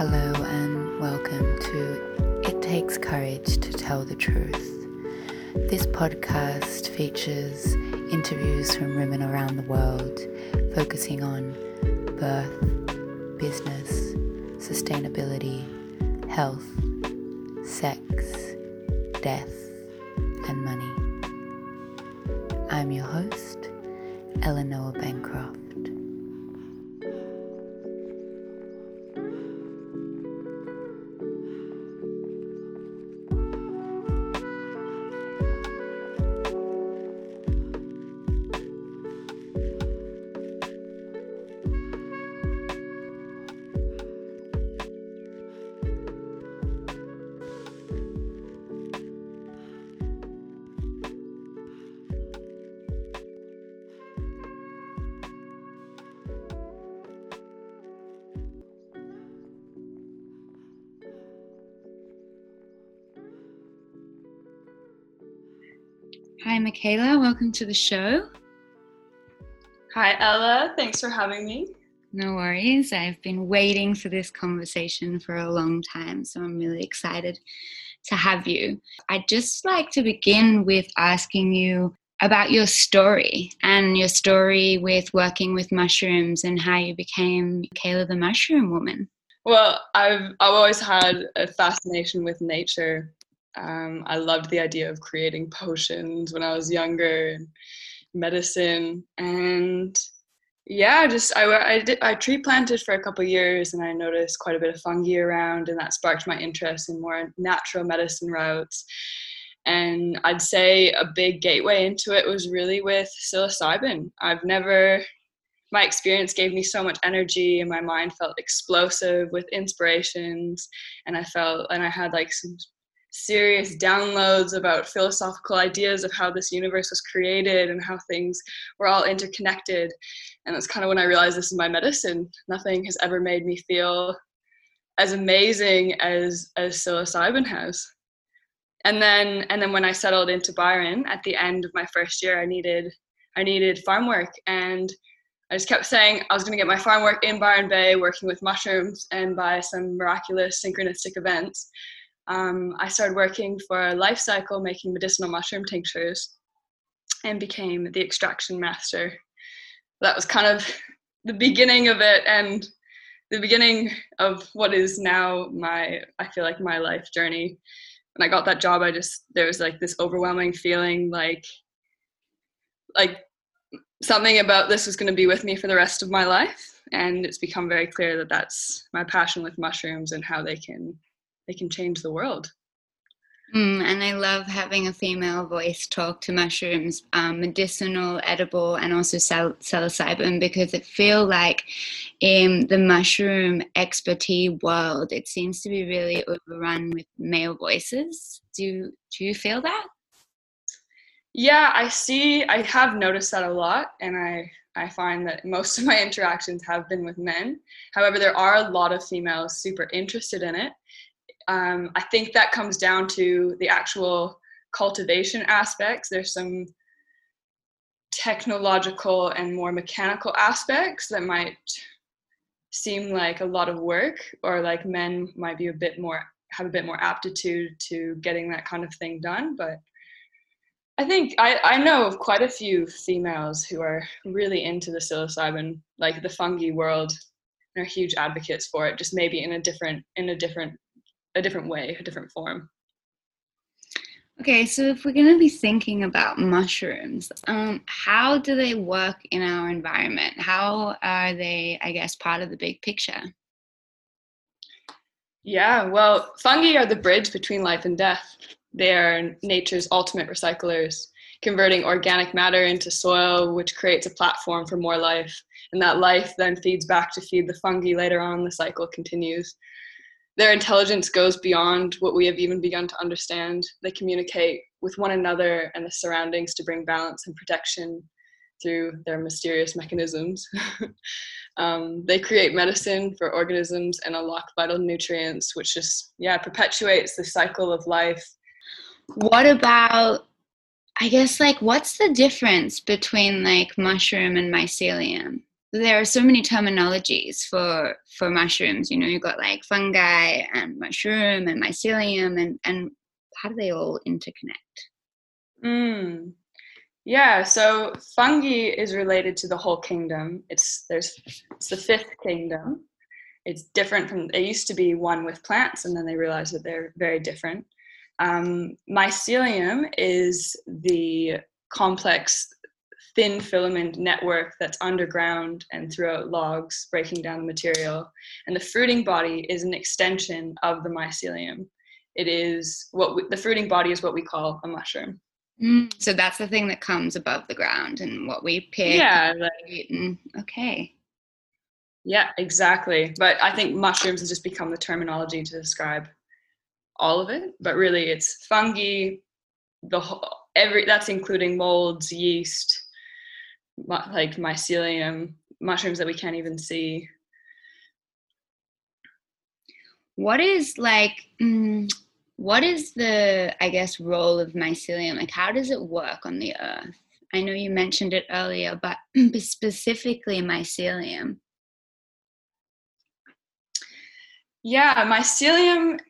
Hello, and welcome to It Takes Courage to Tell the Truth. This podcast features interviews from women around the world focusing on birth, business, sustainability, health, sex, death, and money. I'm your host, Ella Noah Bancroft. To the show. Hi, Ella. Thanks for having me. No worries. I've been waiting for this conversation for a long time, so I'm really excited to have you. I'd just like to begin with asking you about your story and your story with working with mushrooms and how you became Kayla the Mushroom Woman. Well, I've I've always had a fascination with nature um, I loved the idea of creating potions when I was younger and medicine. And yeah, just I, I, did, I tree planted for a couple years and I noticed quite a bit of fungi around, and that sparked my interest in more natural medicine routes. And I'd say a big gateway into it was really with psilocybin. I've never, my experience gave me so much energy and my mind felt explosive with inspirations and i felt and i had like some serious downloads about philosophical ideas of how this universe was created and how things were all interconnected. And that's kind of when I realized this is my medicine. Nothing has ever made me feel as amazing as as psilocybin has. And then and then when I settled into Byron at the end of my first year, I needed I needed farm work and I just kept saying I was going to get my farm work in Byron Bay, working with mushrooms, and by some miraculous synchronistic events, um, I started working for Life Cykel making medicinal mushroom tinctures and became the extraction master. That was kind of the beginning of it and the beginning of what is now my, I feel like my life journey. When I got that job, I just, there was like this overwhelming feeling like, like something about this was going to be with me for the rest of my life. And it's become very clear that that's my passion with mushrooms and how they can they can change the world. Mm, and I love having a female voice talk to mushrooms, um, medicinal, edible, and also psilocybin, because it feel like in the mushroom expertise world, it seems to be really overrun with male voices. Do do you feel that? Yeah, I see. I have noticed that a lot, and I I find that most of my interactions have been with men. However, there are a lot of females super interested in it um, I think that comes down to the actual cultivation aspects. There's some technological and more mechanical aspects that might seem like a lot of work or like men might be a bit more have a bit more aptitude to getting that kind of thing done but i think i, I know of quite a few females who are really into the psilocybin like the fungi world and are huge advocates for it just maybe in a different in a different a different way, a different form. Okay, so if we're going to be thinking about mushrooms, um, how do they work in our environment? How are they, I guess, part of the big picture? Yeah, well, fungi are the bridge between life and death. They are nature's ultimate recyclers, converting organic matter into soil, which creates a platform for more life. And that life then feeds back to feed the fungi later on. The cycle continues their intelligence goes beyond what we have even begun to understand. They communicate with one another and the surroundings to bring balance and protection through their mysterious mechanisms. um, they create medicine for organisms and unlock vital nutrients, which just, yeah, perpetuates the cycle of life. What about, I guess, like, what's the difference between like mushroom and mycelium? There are so many terminologies for for mushrooms. You know, you've got like fungi and mushroom and mycelium, and and how do they all interconnect? Mm. Yeah, so fungi is related to the whole kingdom. It's there's it's the fifth kingdom. It's different from it used to be one with plants, and then they realized that they're very different. Um, mycelium is the complex thin filament network that's underground and throughout logs, breaking down the material. And the fruiting body is an extension of the mycelium. It is what we, the fruiting body is what we call a mushroom. Mm, so that's the thing that comes above the ground and what we pick. Yeah. Like, and, okay. Yeah, exactly. But I think mushrooms has just become the terminology to describe all of it. But really, it's fungi, the whole, every that's including molds, yeast, like mycelium, mushrooms that we can't even see. What is like? Mm, what is the i guess role of mycelium like how does it work on the earth i know you mentioned it earlier but specifically mycelium yeah mycelium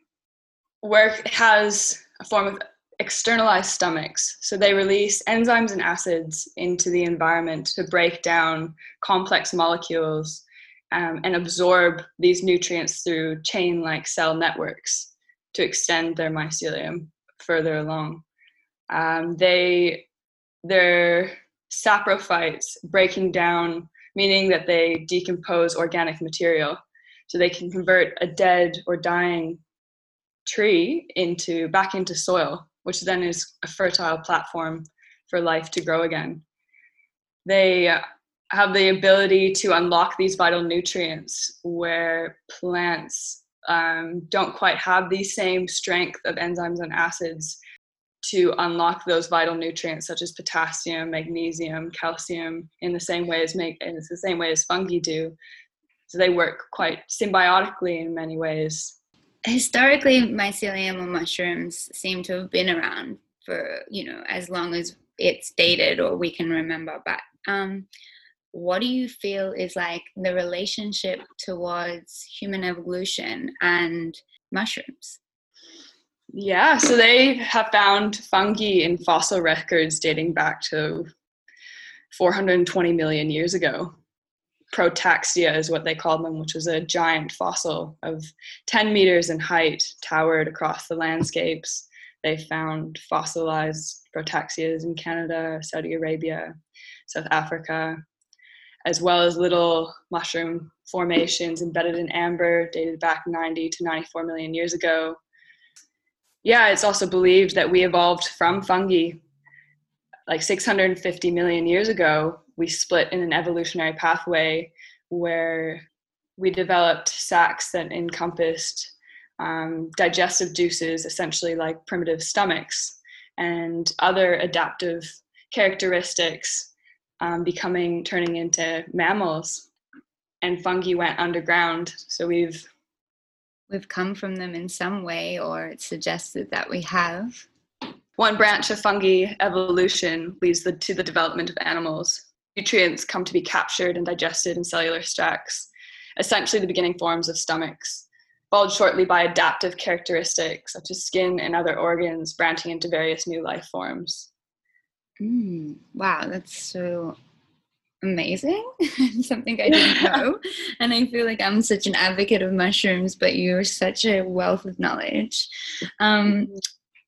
work has a form of externalized stomachs. So they release enzymes and acids into the environment to break down complex molecules um, and absorb these nutrients through chain like cell networks to extend their mycelium further along. Um, they they're saprophytes, breaking down, meaning that they decompose organic material, so they can convert a dead or dying tree into back into soil, which then is a fertile platform for life to grow again. They have the ability to unlock these vital nutrients where plants um, don't quite have the same strength of enzymes and acids to unlock those vital nutrients such as potassium, magnesium, calcium in the same way as make in the same way as fungi do. So they work quite symbiotically in many ways. Historically, mycelium or mushrooms seem to have been around for you know as long as it's dated or we can remember. But um, what do you feel is like the relationship towards human evolution and mushrooms? Yeah, so they have found fungi in fossil records dating back to 420 million years ago. Prototaxites is what they called them, which was a giant fossil of 10 meters in height, towered across the landscapes. They found fossilized Prototaxites in Canada, Saudi Arabia, South Africa, as well as little mushroom formations embedded in amber dated back 90 to 94 million years ago. Yeah, it's also believed that we evolved from fungi. Like 650 million years ago, we split in an evolutionary pathway where we developed sacs that encompassed um, digestive juices, essentially like primitive stomachs, and other adaptive characteristics um, becoming turning into mammals. And fungi went underground. So we've we've come from them in some way or it's suggested that we have one branch of fungi evolution leads the, to the development of animals nutrients come to be captured and digested in cellular sacs essentially the beginning forms of stomachs followed shortly by adaptive characteristics such as skin and other organs branching into various new life forms Mm, wow, that's so amazing. Something I didn't know. and I feel like I'm such an advocate of mushrooms, but you're such a wealth of knowledge. Um,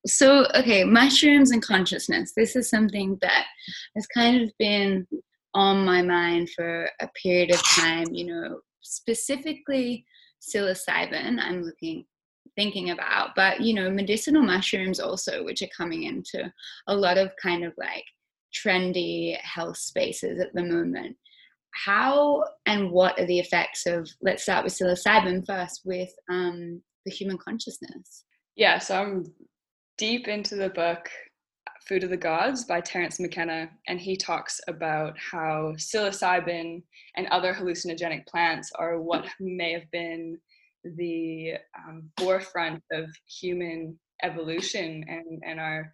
so, okay, mushrooms and consciousness. This is something that has kind of been on my mind for a period of time, you know, specifically psilocybin. I'm looking thinking about but you know medicinal mushrooms also which are coming into a lot of kind of like trendy health spaces at the moment how and what are the effects of let's start with psilocybin first with um, the human consciousness yeah so i'm deep into the book food of the gods by terence mckenna and he talks about how psilocybin and other hallucinogenic plants are what may have been the um, forefront of human evolution and, and our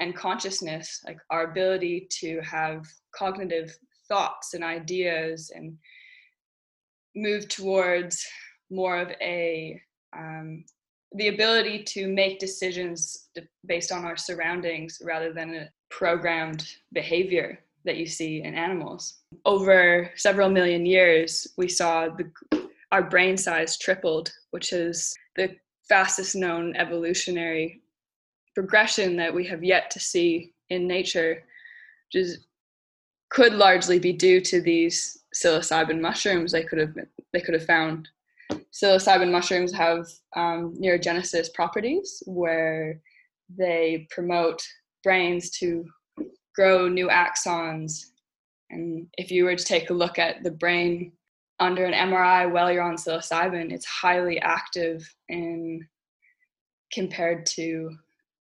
and consciousness like our ability to have cognitive thoughts and ideas and move towards more of a um, the ability to make decisions based on our surroundings rather than a programmed behavior that you see in animals. Over several million years, we saw the, our brain size tripled, which is the fastest known evolutionary progression that we have yet to see in nature, which is, could largely be due to these psilocybin mushrooms they could have they could have found. Psilocybin mushrooms have um, neurogenesis properties where they promote brains to grow new axons. And if you were to take a look at the brain under an MRI while you're on psilocybin, it's highly active in compared to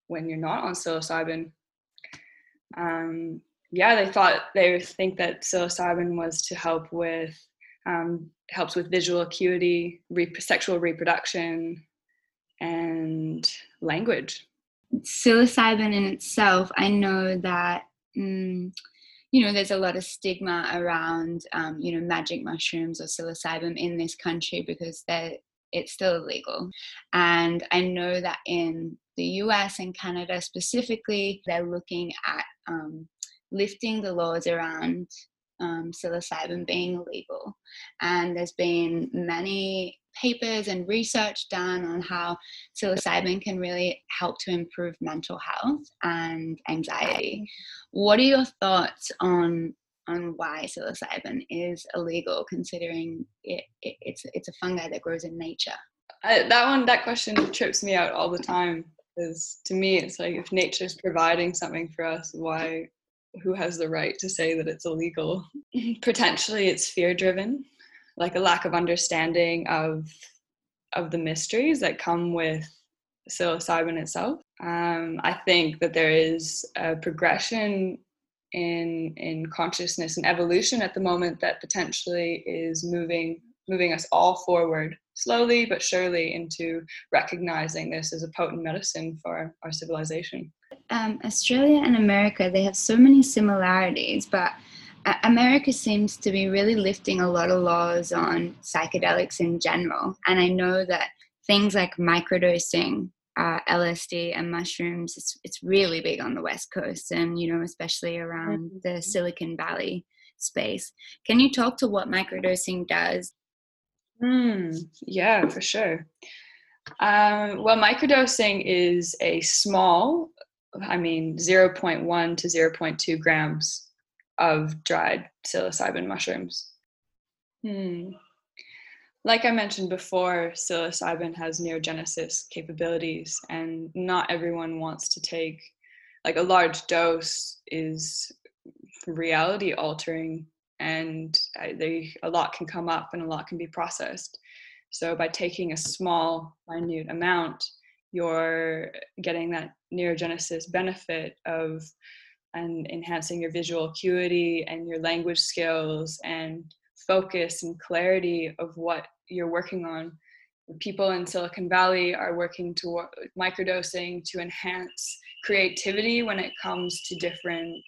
when you're not on psilocybin. Um, yeah, they thought they think that psilocybin was to help with um, helps with visual acuity, sexual reproduction, and language. Psilocybin in itself, I know that mm, you know there's a lot of stigma around um, you know magic mushrooms or psilocybin in this country because it's still illegal. And I know that in the US and Canada specifically, they're looking at um, lifting the laws around um, psilocybin being illegal. And there's been many papers and research done on how psilocybin can really help to improve mental health and anxiety. What are your thoughts on on why psilocybin is illegal, considering it, it it's it's a fungi that grows in nature? I, that one, that question trips me out all the time. Because to me, it's like if nature's providing something for us, why who has the right to say that it's illegal? Potentially it's fear driven, like a lack of understanding of of the mysteries that come with psilocybin itself. Um, I think that there is a progression in in consciousness and evolution at the moment that potentially is moving moving us all forward slowly but surely into recognizing this as a potent medicine for our civilization um, Australia and America, they have so many similarities, but America seems to be really lifting a lot of laws on psychedelics in general. And I know that things like microdosing, uh, LSD, and mushrooms, it's, it's really big on the West Coast and, you know, especially around the mm-hmm. Silicon Valley space. Can you talk to what microdosing does? Mm, yeah, for sure. Um, well, microdosing is a small I mean, 0.1 to 0.2 grams of dried psilocybin mushrooms. Hmm. Like I mentioned before, psilocybin has neurogenesis capabilities, and not everyone wants to take, like, a large dose is reality altering, and they, a lot can come up and a lot can be processed. So, by taking a small, minute amount, you're getting that neurogenesis benefit of and enhancing your visual acuity and your language skills and focus and clarity of what you're working on. People in Silicon Valley are working toward microdosing to enhance creativity when it comes to different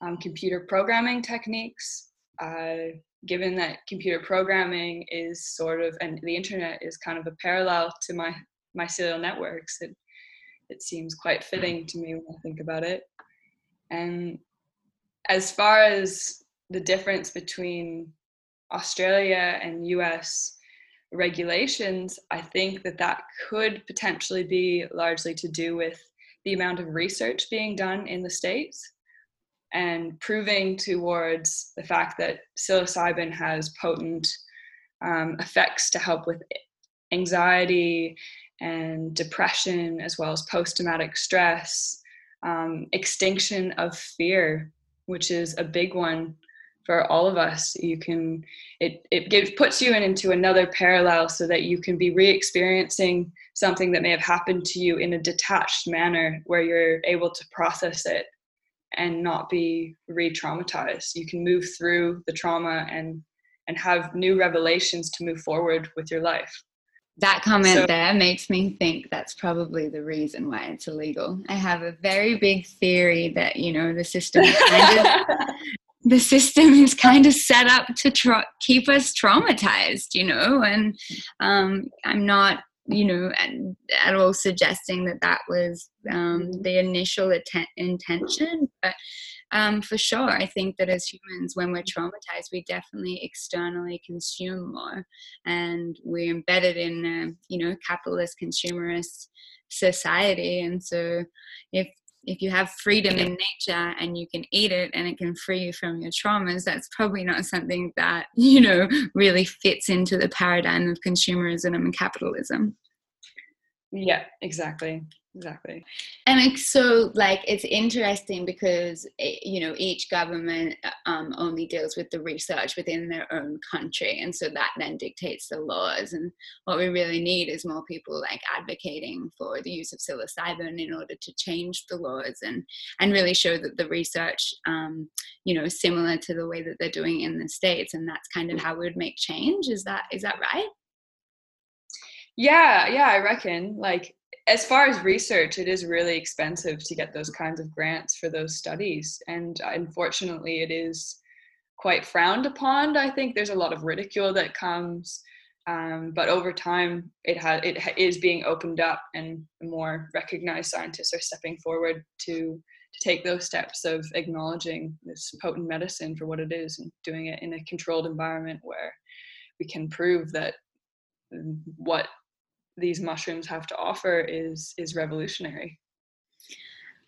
um, computer programming techniques. Uh, given that computer programming is sort of, and the internet is kind of a parallel to my mycelial networks. It it seems quite fitting to me when I think about it. And as far as the difference between Australia and US regulations, I think that that could potentially be largely to do with the amount of research being done in the States and proving towards the fact that psilocybin has potent um, effects to help with anxiety and depression, as well as post traumatic stress, um, extinction of fear, which is a big one for all of us. You can, it, it gives, puts you in, into another parallel so that you can be re experiencing something that may have happened to you in a detached manner where you're able to process it and not be re traumatized. You can move through the trauma and and have new revelations to move forward with your life that comment so, there makes me think that's probably the reason why it's illegal. I have a very big theory that, you know, the system kind of the system is kind of set up to tra- keep us traumatized, you know. And um, I'm not, you know, at, at, all suggesting that that was um, mm-hmm. the initial atten- intention, but um, for sure, I think that as humans, when we're traumatized, we definitely externally consume more, and we're embedded in, a, you know, capitalist consumerist society. And so, if if you have freedom in nature and you can eat it and it can free you from your traumas, that's probably not something that, you know, really fits into the paradigm of consumerism and capitalism. Yeah, exactly exactly. And so like it's interesting because eh, you know each government uh, um, only deals with the research within their own country and so that then dictates the laws and what we really need is more people like advocating for the use of psilocybin in order to change the laws and and really show that the research um, you know similar to the way that they're doing in the states and that's kind of how we would make change. Is that is that right? Yeah yeah i reckon. Like as far as research, it is really expensive to get those kinds of grants for those studies. And unfortunately, it is quite frowned upon. I think there's a lot of ridicule that comes. Um, but over time, it has it is being opened up, and more recognized scientists are stepping forward to to take those steps of acknowledging this potent medicine for what it is, and doing it in a controlled environment where we can prove that mm, what these mushrooms have to offer is is revolutionary.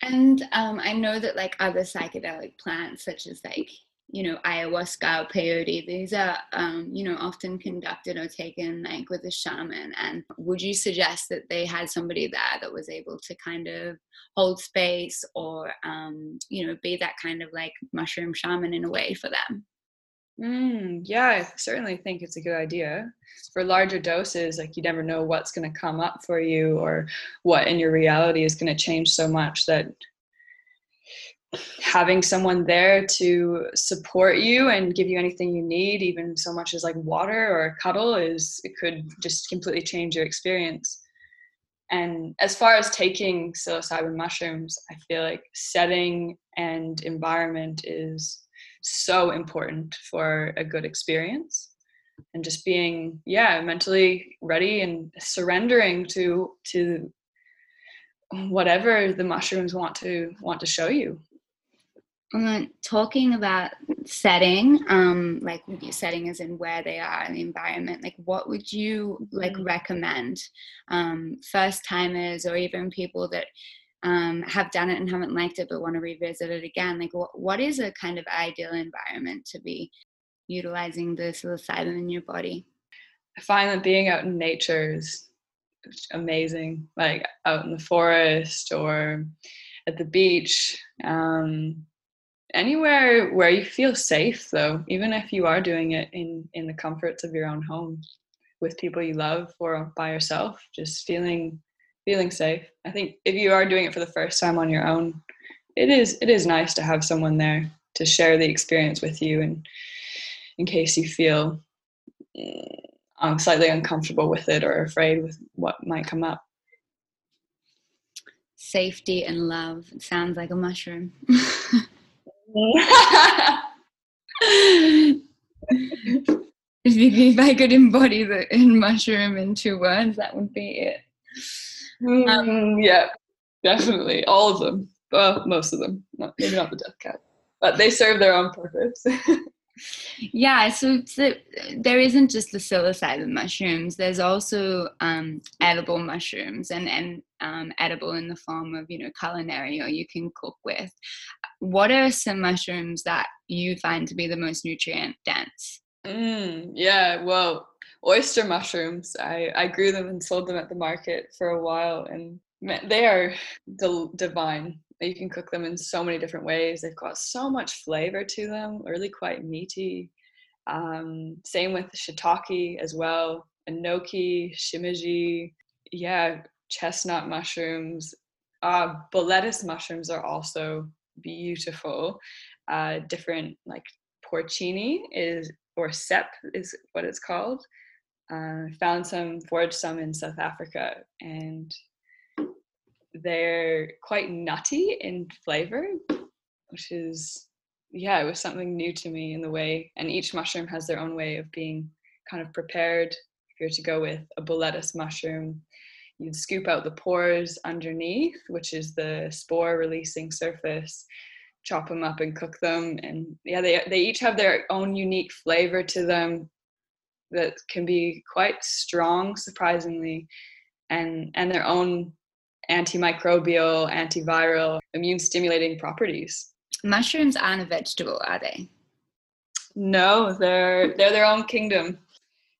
And um, i know that like other psychedelic plants such as like you know ayahuasca or peyote these are um, you know often conducted or taken like with a shaman. And would you suggest that they had somebody there that was able to kind of hold space or um, you know be that kind of like mushroom shaman in a way for them Mm, yeah, I certainly think it's a good idea. For larger doses, like you never know what's going to come up for you or what in your reality is going to change so much that having someone there to support you and give you anything you need, even so much as like water or a cuddle, is it could just completely change your experience. And as far as taking psilocybin mushrooms, I feel like setting and environment is so important for a good experience and just being yeah mentally ready and surrendering to to whatever the mushrooms want to want to show you um, talking about setting um like setting as in where they are in the environment like what would you like mm. recommend um first timers or even people that um, have done it and haven't liked it but want to revisit it again like what, what is a kind of ideal environment to be utilizing the psilocybin in your body? I find that being out in nature is amazing like out in the forest or at the beach um, anywhere where you feel safe though even if you are doing it in in the comforts of your own home with people you love or by yourself just feeling feeling safe. I think if you are doing it for the first time on your own, it is it is nice to have someone there to share the experience with you and in case you feel um, slightly uncomfortable with it or afraid with what might come up. Safety and love. It sounds like a mushroom. if I could embody the mushroom in two words, that would be it. Um, mm, yeah, definitely. All of them. Well, most of them. Not, maybe not the death cap. But they serve their own purpose. yeah, so, so, there isn't just the psilocybin mushrooms. There's also um, edible mushrooms and, and um, edible in the form of, you know, culinary or you can cook with. What are some mushrooms that you find to be the most nutrient dense? Mm, yeah, well, oyster mushrooms. I, I grew them and sold them at the market for a while, and they are divine. You can cook them in so many different ways. They've got so much flavor to them, really quite meaty. Um, same with shiitake as well, enoki, shimeji, yeah, chestnut mushrooms. Uh, boletus mushrooms are also beautiful. Uh, different like porcini is or cep is what it's called. Uh, found some, foraged some in South Africa, and they're quite nutty in flavor, which is yeah, it was something new to me in the way, and each mushroom has their own way of being kind of prepared. If you're to go with a boletus mushroom, you'd scoop out the pores underneath, which is the spore releasing surface, chop them up and cook them. And yeah, they, they each have their own unique flavor to them that can be quite strong, surprisingly, and, and their own antimicrobial, antiviral, immune stimulating properties. Mushrooms aren't a vegetable, are they? No, they're they're their own kingdom.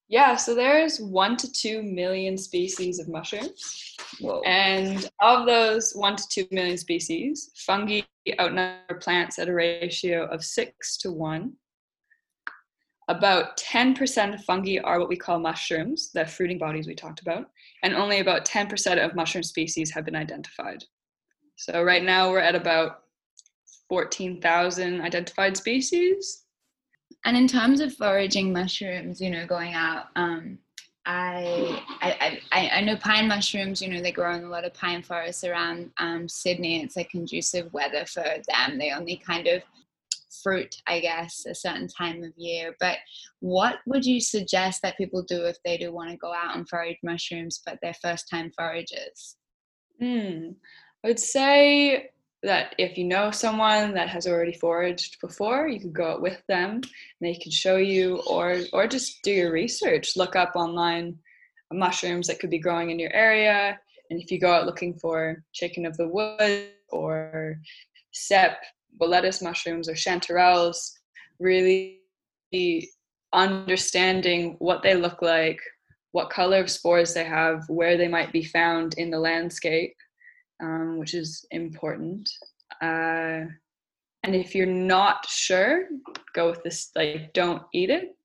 Yeah, so there's one to two million species of mushrooms. Whoa. And of those one to two million species, fungi outnumber plants at a ratio of six to one. About 10% of fungi are what we call mushrooms, the fruiting bodies we talked about, and only about 10% of mushroom species have been identified. So right now we're at about 14,000 identified species and in terms of foraging mushrooms, you know, going out, um, I, I, I, I know pine mushrooms, you know, they grow in a lot of pine forests around um, Sydney. It's like conducive weather for them. They only kind of fruit, I guess, a certain time of year. But what would you suggest that people do if they do want to go out and forage mushrooms, but they're first time foragers? Hmm. I would say that if you know someone that has already foraged before, you could go out with them and they can show you or or just do your research. Look up online mushrooms that could be growing in your area. And if you go out looking for chicken of the wood or cep, boletus mushrooms or chanterelles, really understanding what they look like, what color of spores they have, where they might be found in the landscape, um, which is important. Uh, and if you're not sure, go with this, like, don't eat it.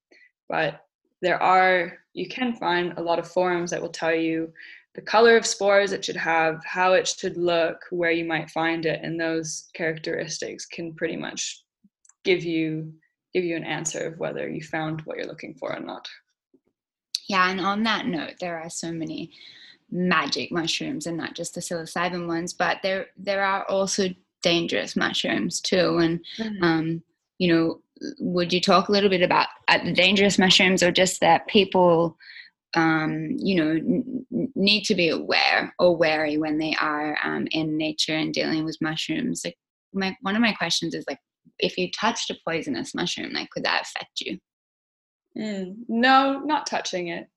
But there are, you can find a lot of forums that will tell you the color of spores it should have, how it should look, where you might find it, and those characteristics can pretty much give you give you an answer of whether you found what you're looking for or not. Yeah, and on that note, there are so many magic mushrooms and not just the psilocybin ones but there there are also dangerous mushrooms too and mm-hmm. um you know would you talk a little bit about uh, the dangerous mushrooms or just that people um, you know n- need to be aware or wary when they are um, in nature and dealing with mushrooms like my, one of my questions is like if you touched a poisonous mushroom like could that affect you mm, no not touching it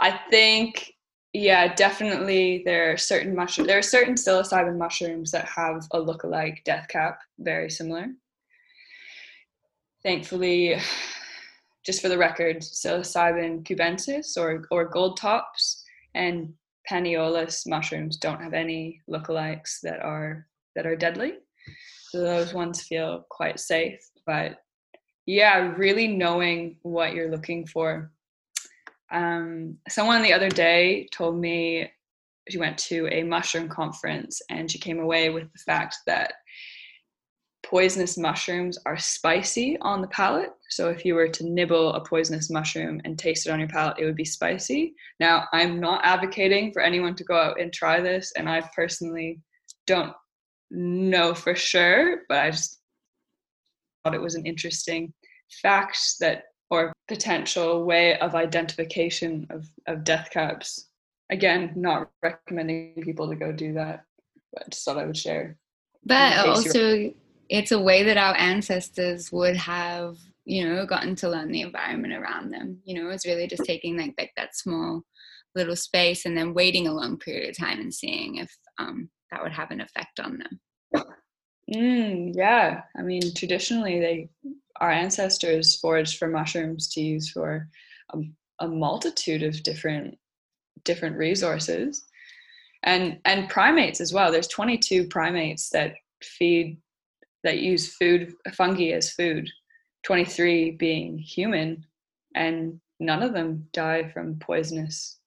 i think yeah, definitely. There are certain mushrooms. There are certain psilocybin mushrooms that have a look-alike death cap, very similar. Thankfully, just for the record, psilocybin cubensis or or gold tops and panaeolus mushrooms don't have any lookalikes that are that are deadly. So those ones feel quite safe. But yeah, really knowing what you're looking for um, someone the other day told me she went to a mushroom conference and she came away with the fact that poisonous mushrooms are spicy on the palate. So if you were to nibble a poisonous mushroom and taste it on your palate, it would be spicy. Now, I'm not advocating for anyone to go out and try this, and I personally don't know for sure, but I just thought it was an interesting fact that or potential way of identification of, of death caps. Again, not recommending people to go do that, but just thought I would share. But also, it's a way that our ancestors would have, you know, gotten to learn the environment around them. You know, it's really just taking like, that small little space and then waiting a long period of time and seeing if um, that would have an effect on them. Mm, yeah, I mean, traditionally they our ancestors foraged for mushrooms to use for a, a multitude of different different resources and and primates as well there's 22 primates that feed that use food fungi as food 23 being human and none of them die from poisonous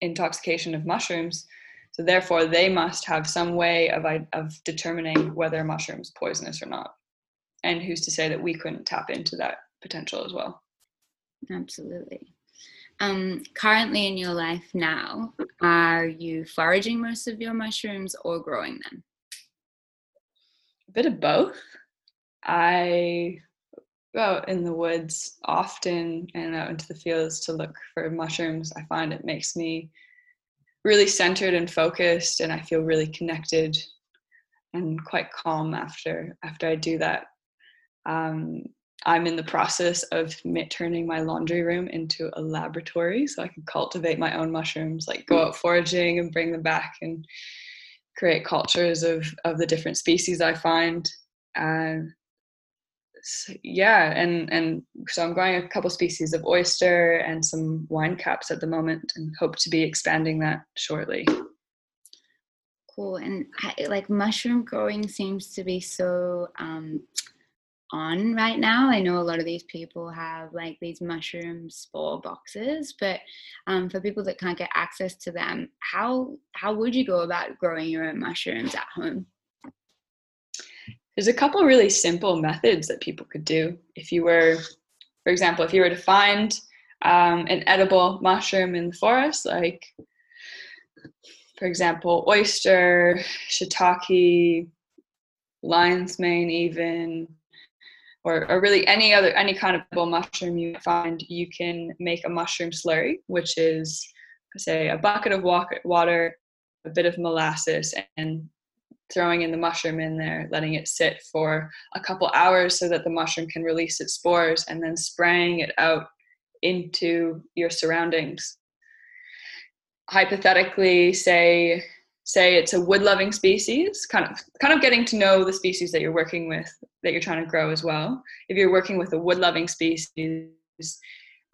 intoxication of mushrooms. So therefore they must have some way of of determining whether a mushroom poisonous or not. And who's to say that we couldn't tap into that potential as well? Absolutely. Um, currently in your life now are you foraging most of your mushrooms or growing them a bit of both I go out in the woods often and out into the fields to look for mushrooms. I find it makes me really centered and focused, and I feel really connected and quite calm after after I do that. Um, I'm in the process of turning my laundry room into a laboratory so I can cultivate my own mushrooms, like go out foraging and bring them back and create cultures of, of the different species I find. Uh, so, yeah, and, and so I'm growing a couple species of oyster and some wine caps at the moment and hope to be expanding that shortly. Cool. And like mushroom growing seems to be so um, on right now. I know a lot of these people have like these mushroom spore boxes, but um, for people that can't get access to them, how how would you go about growing your own mushrooms at home? There's a couple really simple methods that people could do. If you were, for example, if you were to find um, an edible mushroom in the forest, like for example, oyster, shiitake, lion's mane, even or, or really any other any kind of mushroom you find, you can make a mushroom slurry, which is say a bucket of water, a bit of molasses, and throwing in the mushroom in there, letting it sit for a couple hours so that the mushroom can release its spores, and then spraying it out into your surroundings. Hypothetically, say say it's a wood loving species kind of kind of getting to know the species that you're working with that you're trying to grow as well. If you're working with a wood loving species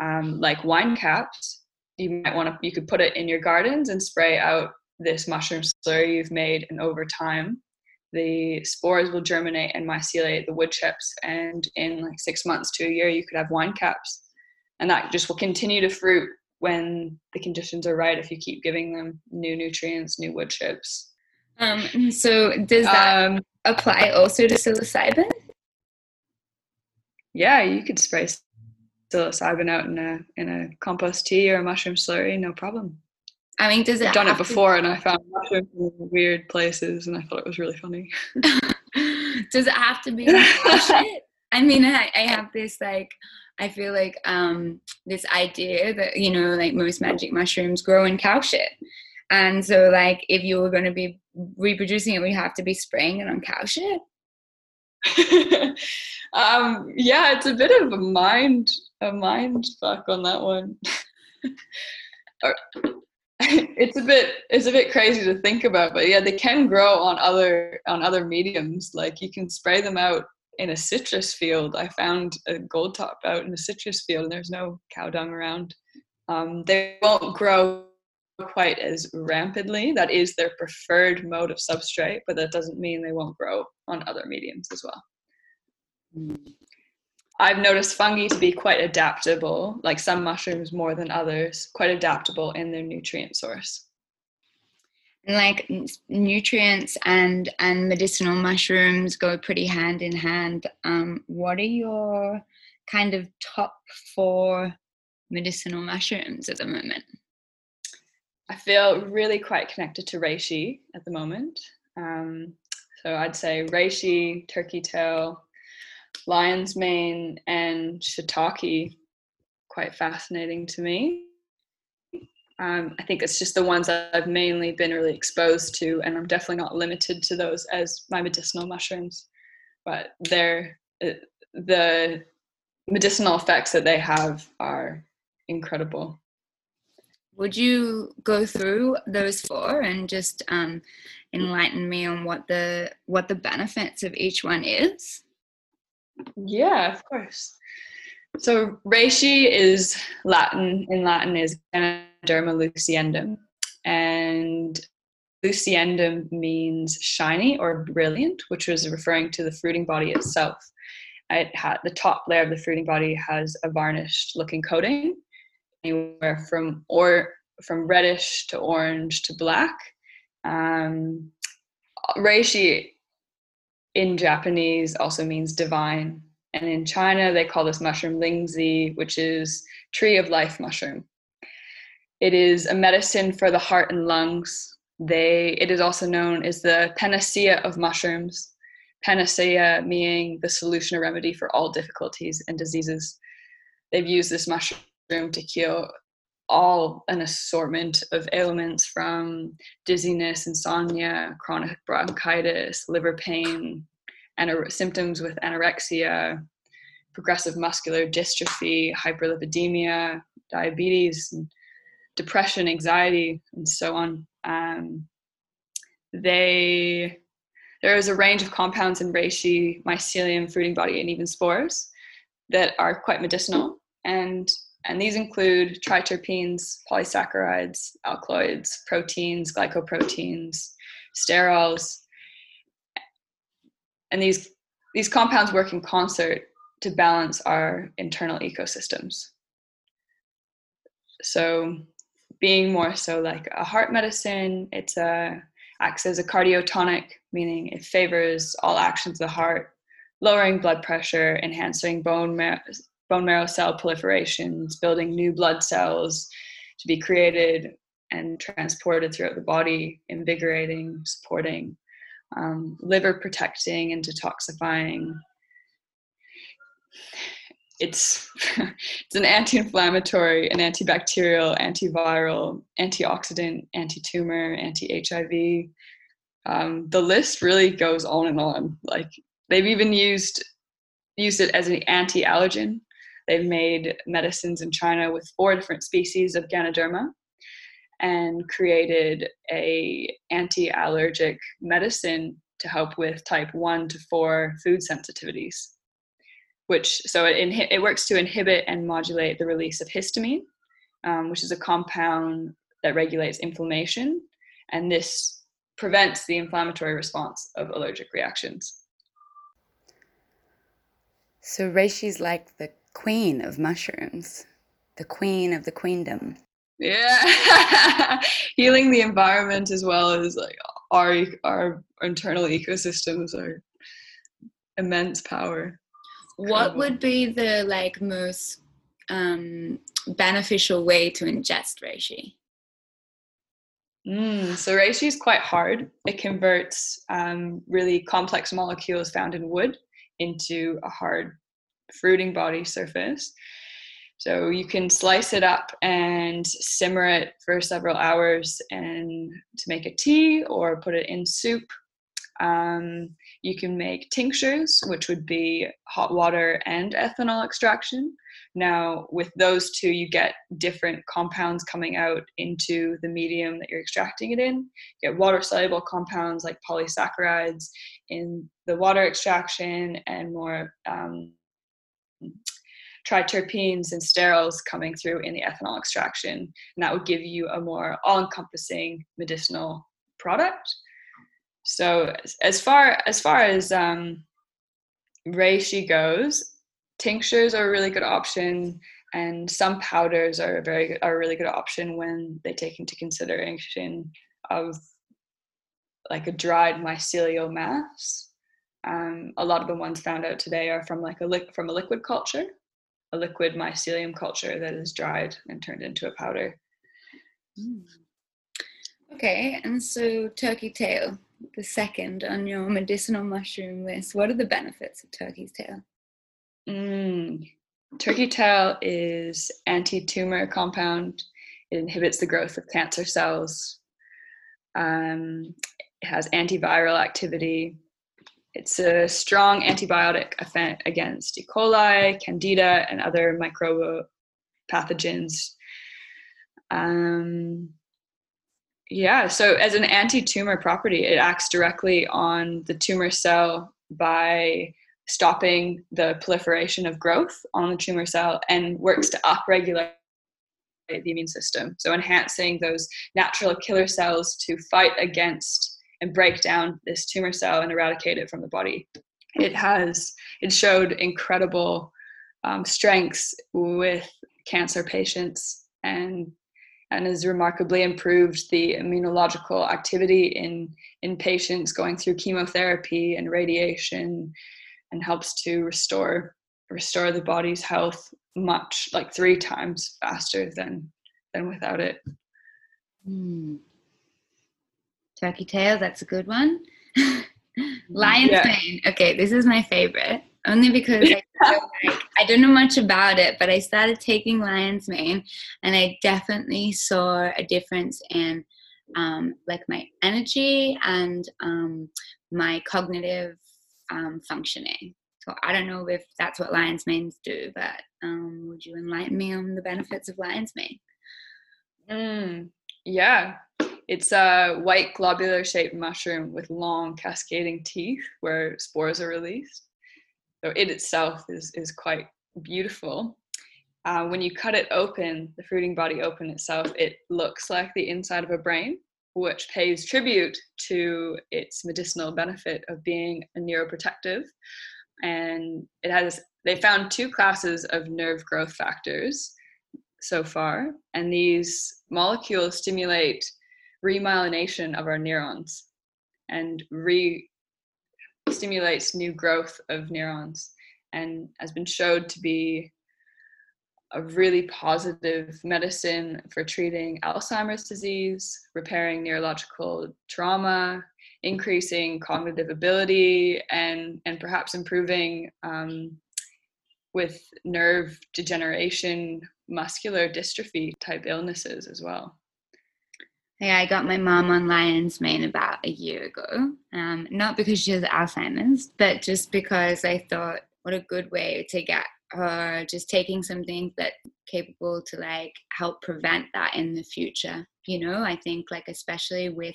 um, like wine caps you might want to you could put it in your gardens and spray out this mushroom slurry you've made and over time the spores will germinate and myceliate the wood chips and in like six months to a year you could have wine caps. And that just will continue to fruit when the conditions are right if you keep giving them new nutrients, new wood chips. Um, so does that um, apply also to psilocybin? Yeah, you could spray psilocybin out in a in a compost tea or a mushroom slurry, no problem. I mean, does it? I've done it before, to... and I found mushrooms in weird places, and I thought it was really funny. does it have to be I mean, I, I have this like I feel like um, this idea that you know, like most magic mushrooms grow in cow shit, and so like if you were going to be reproducing it, we have to be spraying it on cow shit. um, yeah, it's a bit of a mind a mind fuck on that one. it's a bit it's a bit crazy to think about, but yeah, they can grow on other on other mediums. Like you can spray them out in a citrus field. I found a gold top out in a citrus field, and there's no cow dung around. Um, they won't grow quite as rampantly. That is their preferred mode of substrate, but that doesn't mean they won't grow on other mediums as well. I've noticed fungi to be quite adaptable, like some mushrooms more than others, quite adaptable in their nutrient source like nutrients and and medicinal mushrooms go pretty hand in hand. Um, what are your kind of top four medicinal mushrooms at the moment? I feel really quite connected to reishi at the moment. Um, so i'd say reishi turkey tail lion's mane and shiitake quite fascinating to me um, I think it's just the ones that I've mainly been really exposed to, and I'm definitely not limited to those as my medicinal mushrooms. But they're uh, the medicinal effects that they have are incredible. Would you go through those four and just um, enlighten me on what the what the benefits of each one is? Yeah, of course. So reishi is Latin. In Latin is Derma lucidum. And lucidum means shiny or brilliant, which was referring to the fruiting body itself. It had the top layer of the fruiting body has a varnished looking coating, anywhere from or from reddish to orange to black. Um, reishi in Japanese also means divine, and in China they call this mushroom lingzhi, which is tree of life mushroom. It is a medicine for the heart and lungs. They, it is also known as the panacea of mushrooms panacea meaning the solution or remedy for all difficulties and diseases. They've used this mushroom to cure all an assortment of ailments from dizziness, insomnia, chronic bronchitis, liver pain, and symptoms with anorexia, progressive muscular dystrophy, hyperlipidemia, diabetes, depression, anxiety, and so on. Um, they there is a range of compounds in reishi, mycelium, fruiting body, and even spores that are quite medicinal. And and these include triterpenes, polysaccharides, alkaloids, proteins, glycoproteins, sterols. And these, these compounds work in concert to balance our internal ecosystems. So being more so like a heart medicine, it's a acts as a cardiotonic, meaning it favors all actions of the heart, lowering blood pressure, enhancing bone marrow, bone marrow cell proliferations, building new blood cells to be created and transported throughout the body, invigorating, supporting, um, liver protecting and detoxifying. It's it's an anti-inflammatory, an antibacterial, antiviral, antioxidant, anti-tumor, anti-HIV. Um, the list really goes on and on. Like they've even used used it as an anti-allergen They've made medicines in China with four different species of Ganoderma and created a anti-allergic medicine to help with type 1 to 4 food sensitivities which so it, inhi- it works to inhibit and modulate the release of histamine um, which is a compound that regulates inflammation and this prevents the inflammatory response of allergic reactions so reishi is like the queen of mushrooms, the queen of the queendom. Yeah, healing the environment as well as like our our internal ecosystems are immense power. What would be the like most um, beneficial way to ingest reishi? Mm, so reishi is quite hard. It converts um, really complex molecules found in wood into a hard fruiting body surface. So you can slice it up and simmer it for several hours and to make a tea or put it in soup. Um, you can make tinctures, which would be hot water and ethanol extraction. Now, with those two, you get different compounds coming out into the medium that you're extracting it in. You get water soluble compounds like polysaccharides in the water extraction and more um, triterpenes and sterols coming through in the ethanol extraction. And that would give you a more all encompassing medicinal product. So as far as far as um, reishi goes, tinctures are a really good option, and some powders are a very good, are a really good option when they take into consideration of like a dried mycelial mass. Um, a lot of the ones found out today are from like a li- from a liquid culture, a liquid mycelium culture that is dried and turned into a powder. Mm. Okay, and so turkey tail, the second on your medicinal mushroom list. What are the benefits of turkey's tail? Mm. Turkey tail is anti-tumor compound. It inhibits the growth of cancer cells. Um, it has antiviral activity. It's a strong antibiotic against E. coli, candida, and other microbial pathogens. Um, yeah, so as an anti tumor property, it acts directly on the tumor cell by stopping the proliferation of growth on the tumor cell and works to upregulate the immune system. So, enhancing those natural killer cells to fight against and break down this tumor cell and eradicate it from the body. It has it showed incredible um, strengths with cancer patients and and has remarkably improved the immunological activity in in patients going through chemotherapy and radiation and helps to restore restore the body's health much like three times faster than than without it. Mm turkey tail, that's a good one. Lion's yeah. mane. Okay, this is my favorite. Only because I like I don't know much about it, but I started taking lion's mane, and I definitely saw a difference in um, like my energy and um, my cognitive um, functioning. So I don't know if that's what lion's manes do, but um, would you enlighten me on the benefits of lion's mane? Mm, yeah, it's a white globular shaped mushroom with long cascading teeth where spores are released. So it itself is, is quite beautiful. Uh, when you cut it open, the fruiting body open itself, it looks like the inside of a brain, which pays tribute to its medicinal benefit of being a neuroprotective. And it has, they found two classes of nerve growth factors so far, and these molecules stimulate remyelination of our neurons and re stimulates new growth of neurons and has been showed to be a really positive medicine for treating Alzheimer's disease, repairing neurological trauma, increasing cognitive ability, and, and perhaps improving um, with nerve degeneration, muscular dystrophy type illnesses as well. Yeah, I got my mom on Lion's Mane about a year ago. Um, not because she has Alzheimer's, but just because I thought what a good way to get her just taking something that's capable to like help prevent that in the future you know i think like especially with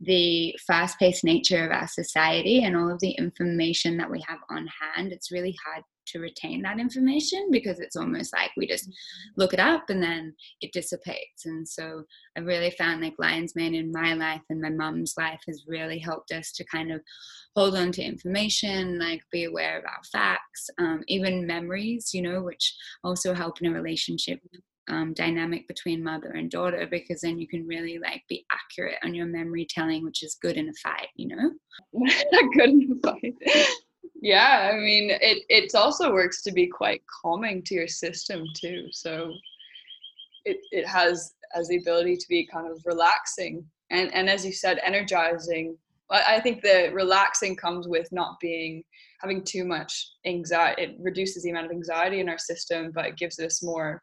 the fast-paced nature of our society and all of the information that we have on hand it's really hard to retain that information because it's almost like we just look it up and then it dissipates. And so i really found like lion's mane in my life and my mum's life has really helped us to kind of hold on to information like be aware of our facts um, even memories you know which also help in a relationship um, dynamic between mother and daughter because then you can really like be accurate on your memory telling which is good in a fight you know? Good in a fight yeah i mean it it also works to be quite calming to your system too so it it has has the ability to be kind of relaxing and and as you said energizing. I think the relaxing comes with not being having too much anxiety it reduces the amount of anxiety in our system but it gives us more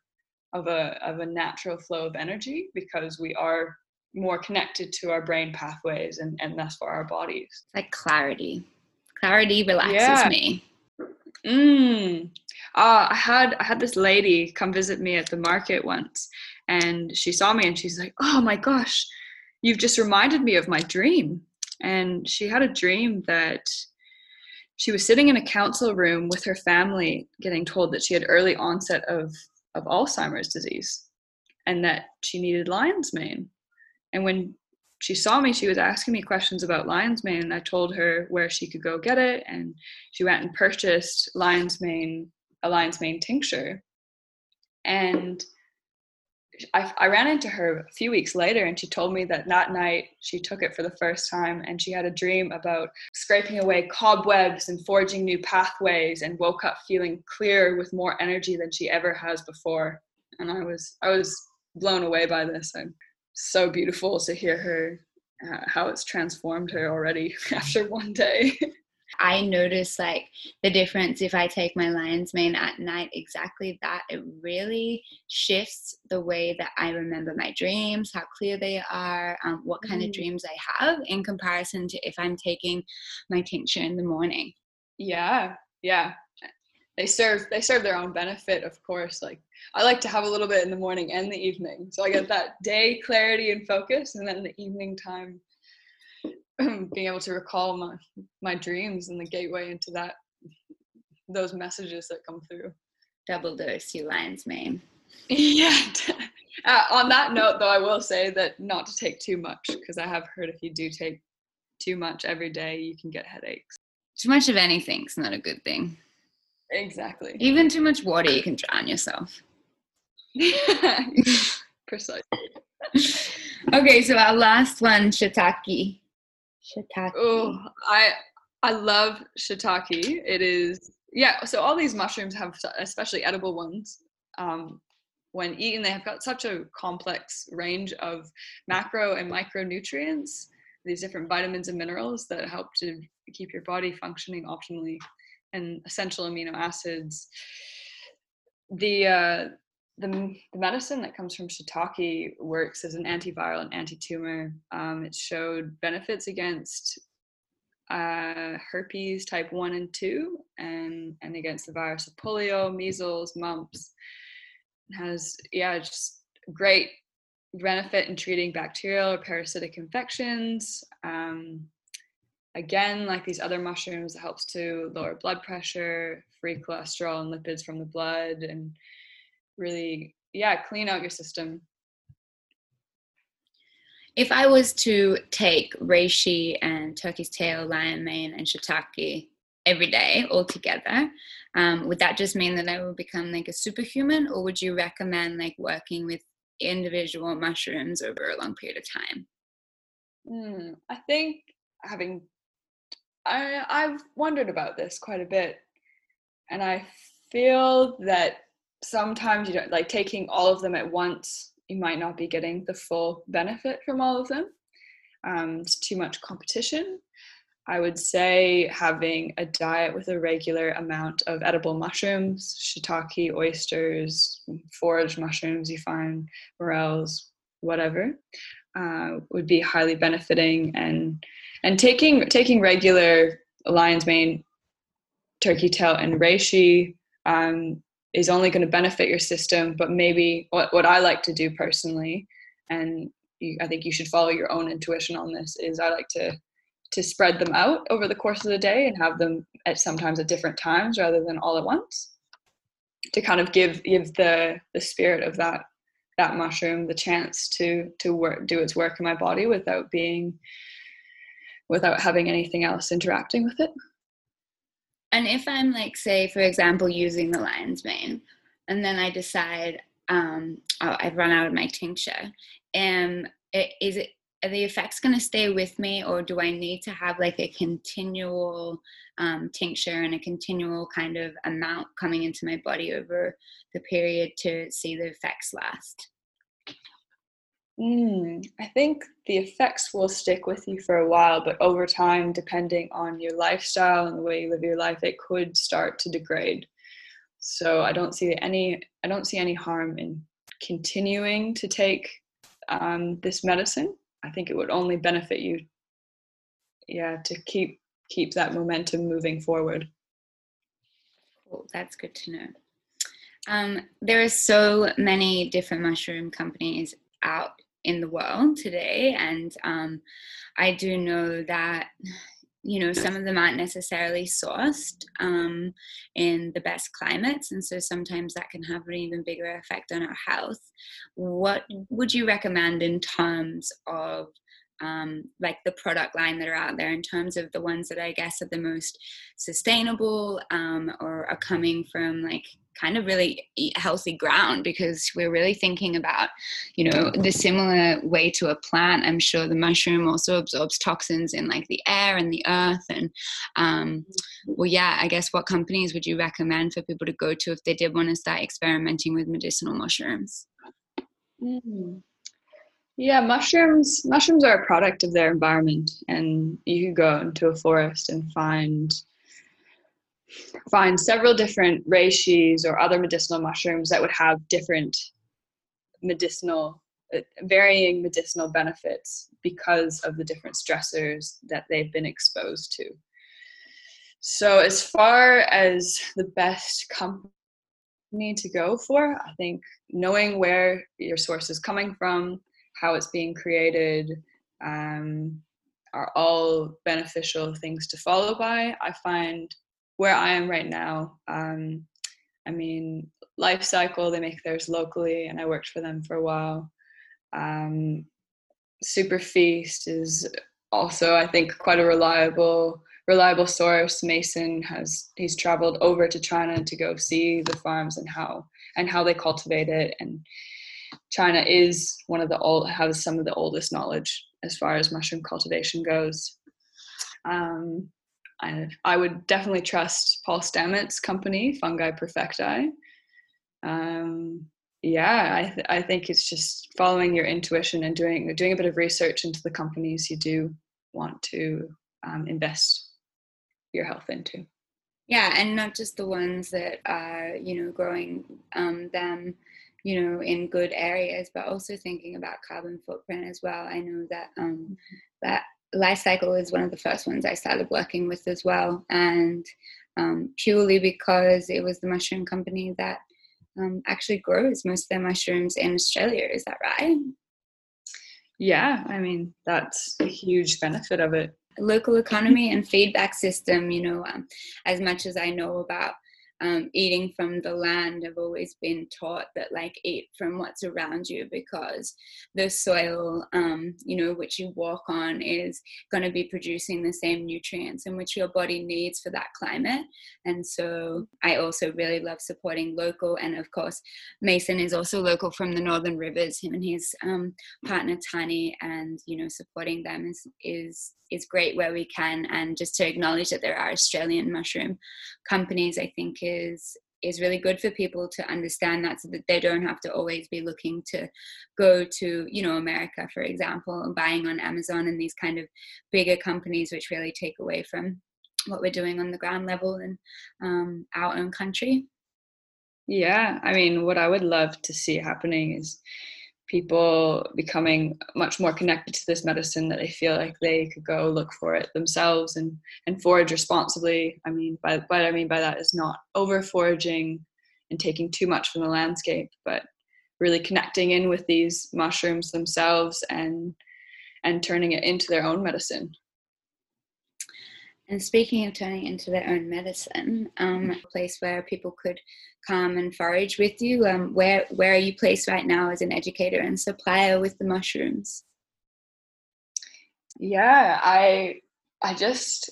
of a of a natural flow of energy because we are more connected to our brain pathways and and thus for our bodies. Like clarity clarity relaxes yeah. me mm. Uh, I had I had this lady come visit me at the market once, and she saw me and she's like, "Oh my gosh, you've just reminded me of my dream." And she had a dream that she was sitting in a council room with her family, getting told that she had early onset of of Alzheimer's disease and that she needed lion's mane. And when she saw me, she was asking me questions about lion's mane, and I told her where she could go get it. And she went and purchased lion's mane, a lion's mane tincture. And I, I, ran into her a few weeks later and she told me that that night she took it for the first time and she had a dream about scraping away cobwebs and forging new pathways and woke up feeling clear with more energy than she ever has before and i was i was blown away by this and so beautiful to hear her uh, how it's transformed her already after one day I notice like the difference if I take my lion's mane at night, exactly that. It really shifts the way that I remember my dreams, how clear they are, um, what kind mm. of dreams I have in comparison to if I'm taking my tincture in the morning. Yeah, yeah. They serve they serve their own benefit, of course. Like I like to have a little bit in the morning and the evening. So I get that day clarity and focus and then the evening time being able to recall my my dreams and the gateway into that those messages that come through double dose you lion's mane yeah uh, on that note though i will say that not to take too much because i have heard if you do take too much every day you can get headaches too much of anything is not a good thing exactly even too much water you can drown yourself precisely okay so our last one shiitake shiitake. Oh, I I love shiitake. It is yeah. So all these mushrooms have, especially edible ones, um, when eaten, they have got such a complex range of macro and micronutrients. These different vitamins and minerals that help to keep your body functioning optimally and essential amino acids. The uh, the, the medicine that comes from shiitake works as an antiviral and anti-tumor. Um, it showed benefits against uh, herpes type 1 and 2 and and against the virus of polio measles mumps. It has yeah just great benefit in treating bacterial or parasitic infections. Um, again like these other mushrooms it helps to lower blood pressure free cholesterol and lipids from the blood and really yeah clean out your system if I was to take reishi and turkey's tail, lion mane, and shiitake every day all together, um, would that just mean that I will become like a superhuman, or would you recommend like working with individual mushrooms over a long period of time? Mm, I think having I I've wondered about this quite a bit, and I feel that sometimes you don't like taking all of them at once you might not be getting the full benefit from all of them. Um, it's too much competition. I would say having a diet with a regular amount of edible mushrooms, shiitake, oysters, foraged mushrooms you find, morels, whatever, uh, would be highly benefiting. And and taking taking regular lion's mane, turkey tail, and reishi um, is only going to benefit your system but maybe what, what i like to do personally and you, i think you should follow your own intuition on this is i like to to spread them out over the course of the day and have them at sometimes at different times rather than all at once to kind of give give the the spirit of that that mushroom the chance to to work do its work in my body without being without having anything else interacting with it and if I'm like, say, for example, using the lion's mane, and then I decide um, oh, I've run out of my tincture, it, is it are the effects going to stay with me, or do I need to have like a continual um, tincture and a continual kind of amount coming into my body over the period to see the effects last? Mm, I think the effects will stick with you for a while, but over time, depending on your lifestyle and the way you live your life, it could start to degrade. So I don't see any I don't see any harm in continuing to take um, this medicine. I think it would only benefit you, yeah, to keep keep that momentum moving forward. Cool. That's good to know. Um, there are so many different mushroom companies out in the world today. And um, I do know that, you know, some of them aren't necessarily sourced um, in the best climates. And so sometimes that can have an even bigger effect on our health. What would you recommend in terms of um, like the product line that are out there in terms of the ones that I guess are the most sustainable um, or are coming from like kind of really healthy ground because we're really thinking about you know the similar way to a plant. I'm sure the mushroom also absorbs toxins in like the air and the earth and um, well yeah i guess what companies would you recommend for people to go to if they did want to start experimenting with medicinal mushrooms? Mm. yeah mushrooms mushrooms are a product of their environment and you could go into a forest and find find several different reishis or other medicinal mushrooms that would have different medicinal uh, varying medicinal benefits because of the different stressors that they've been exposed to. So as far as the best company to go for i think knowing where your source is coming from how it's being created um, are all beneficial things to follow by. I find where I am right now, um, I mean, Life Cykel, they make theirs locally, and I worked for them for a while. Um, SuperFeast is also, I think, quite a reliable reliable source. Mason has he's traveled over to China to go see the farms and how and how they cultivate it. And China is one of the old has some of the oldest knowledge as far as mushroom cultivation goes. Um, I, I would definitely trust Paul Stamets' company, Fungi Perfecti. Um, yeah, I, th- I think it's just following your intuition and doing doing a bit of research into the companies you do want to um, invest your health into. Yeah, and not just the ones that are, you know, growing um, them, you know, in good areas, but also thinking about carbon footprint as well. I know that um, that Life Cykel is one of the first ones I started working with as well, and um, purely because it was the mushroom company that um, actually grows most of their mushrooms in Australia. Is that right? Yeah, I mean that's a huge benefit of it local economy and feedback system you know um, as much as i know about um, eating from the land i've always been taught that like eat from what's around you because the soil um, you know which you walk on is going to be producing the same nutrients in which your body needs for that climate. And so i also really love supporting local and of course mason is also local from the northern rivers. Him and his um, partner Tahnee and you know supporting them is is is great where we can. And just to acknowledge that there are australian mushroom companies i think is is really good for people to understand that so that they don't have to always be looking to go to you know america for example and buying on amazon and these kind of bigger companies which really take away from what we're doing on the ground level in um, our own country. Yeah i mean what i would love to see happening is people becoming much more connected to this medicine that they feel like they could go look for it themselves and and forage responsibly. I mean by what i mean by that is not over foraging and taking too much from the landscape but really connecting in with these mushrooms themselves and and turning it into their own medicine and speaking of turning into their own medicine, um, a place where people could come and forage with you, um, where where are you placed right now as an educator and supplier with the mushrooms? Yeah, I I just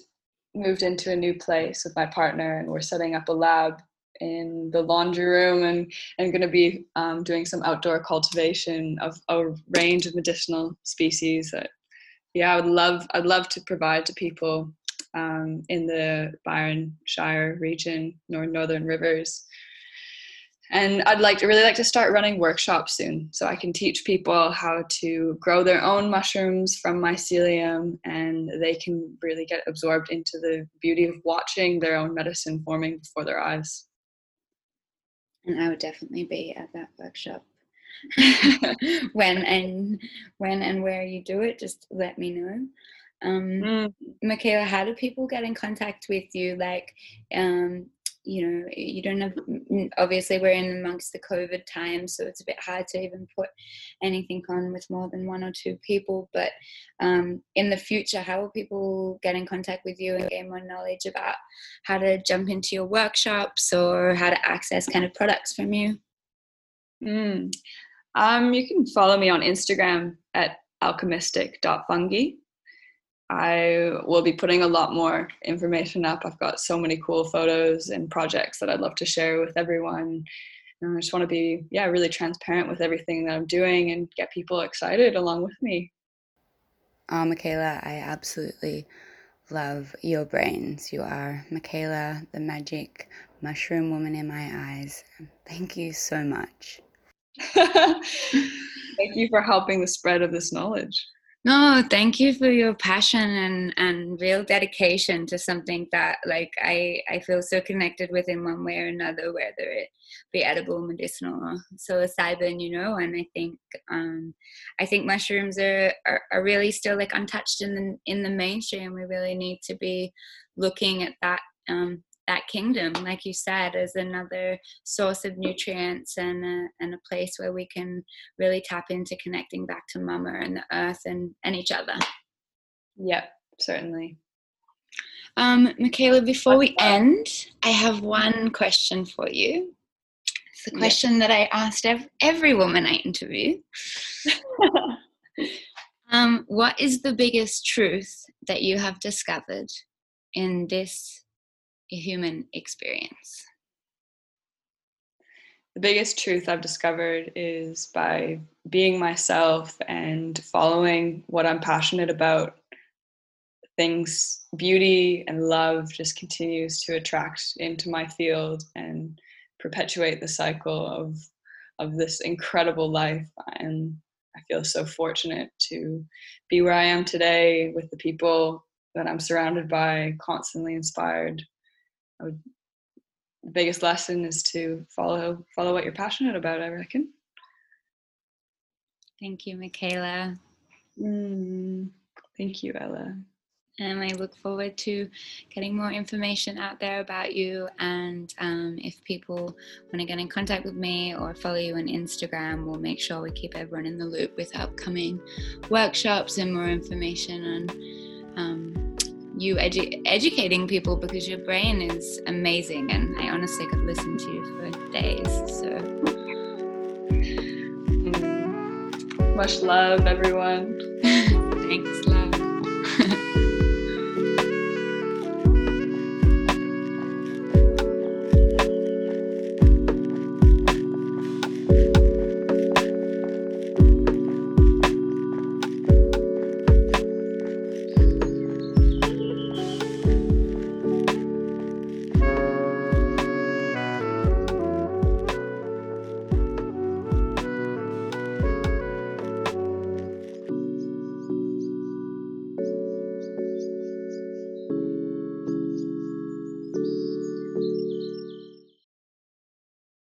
moved into a new place with my partner, and we're setting up a lab in the laundry room, and and going to be um, doing some outdoor cultivation of a range of medicinal species that yeah, I would love I'd love to provide to people um, in the Byron Shire region, nor Northern Rivers. And I'd like to really like to start running workshops soon, so I can teach people how to grow their own mushrooms from mycelium, and they can really get absorbed into the beauty of watching their own medicine forming before their eyes. And I would definitely be at that workshop. when and when and where you do it, just let me know. Um, mm. Mikaela, how do people get in contact with you? Like, um, you know, you don't have, obviously, we're in amongst the COVID times, so it's a bit hard to even put anything on with more than one or two people. But um, in the future, how will people get in contact with you and gain more knowledge about how to jump into your workshops or how to access kind of products from you? Mm. Um, you can follow me on Instagram at alchemistic.fungi. I will be putting a lot more information up. I've got so many cool photos and projects that I'd love to share with everyone. And I just want to be, yeah, really transparent with everything that I'm doing and get people excited along with me. Oh, Mikaela, I absolutely love your brains. You are Mikaela, the magic mushroom woman in my eyes. Thank you so much. Thank you for helping the spread of this knowledge. No, thank you for your passion and, and real dedication to something that like I, I feel so connected with in one way or another, whether it be edible, medicinal, or psilocybin, you know. And I think um, I think mushrooms are, are, are really still like untouched in the in the mainstream. We really need to be looking at that um, that kingdom, like you said, is another source of nutrients and a, and a place where we can really tap into connecting back to Mama and the earth and, and each other. Yep, certainly. Um, Mikaela, before we end, I have one question for you. It's the question that I asked ev- every woman I interview. um, what is the biggest truth that you have discovered in this human experience? The biggest truth I've discovered is by being myself and following what I'm passionate about, things, beauty and love just continues to attract into my field and perpetuate the cycle of of this incredible life and I feel so fortunate to be where I am today with the people that I'm surrounded by, constantly inspired. Would, the biggest lesson is to follow follow what you're passionate about. I reckon. Thank you, Mikaela. Mm, thank you, Ella. And I look forward to getting more information out there about you. And um, if people want to get in contact with me or follow you on Instagram, we'll make sure we keep everyone in the loop with upcoming workshops and more information on um, you edu- educating people because your brain is amazing. And I honestly could listen to you for days. So. Mm. Much love, everyone. Thanks, love.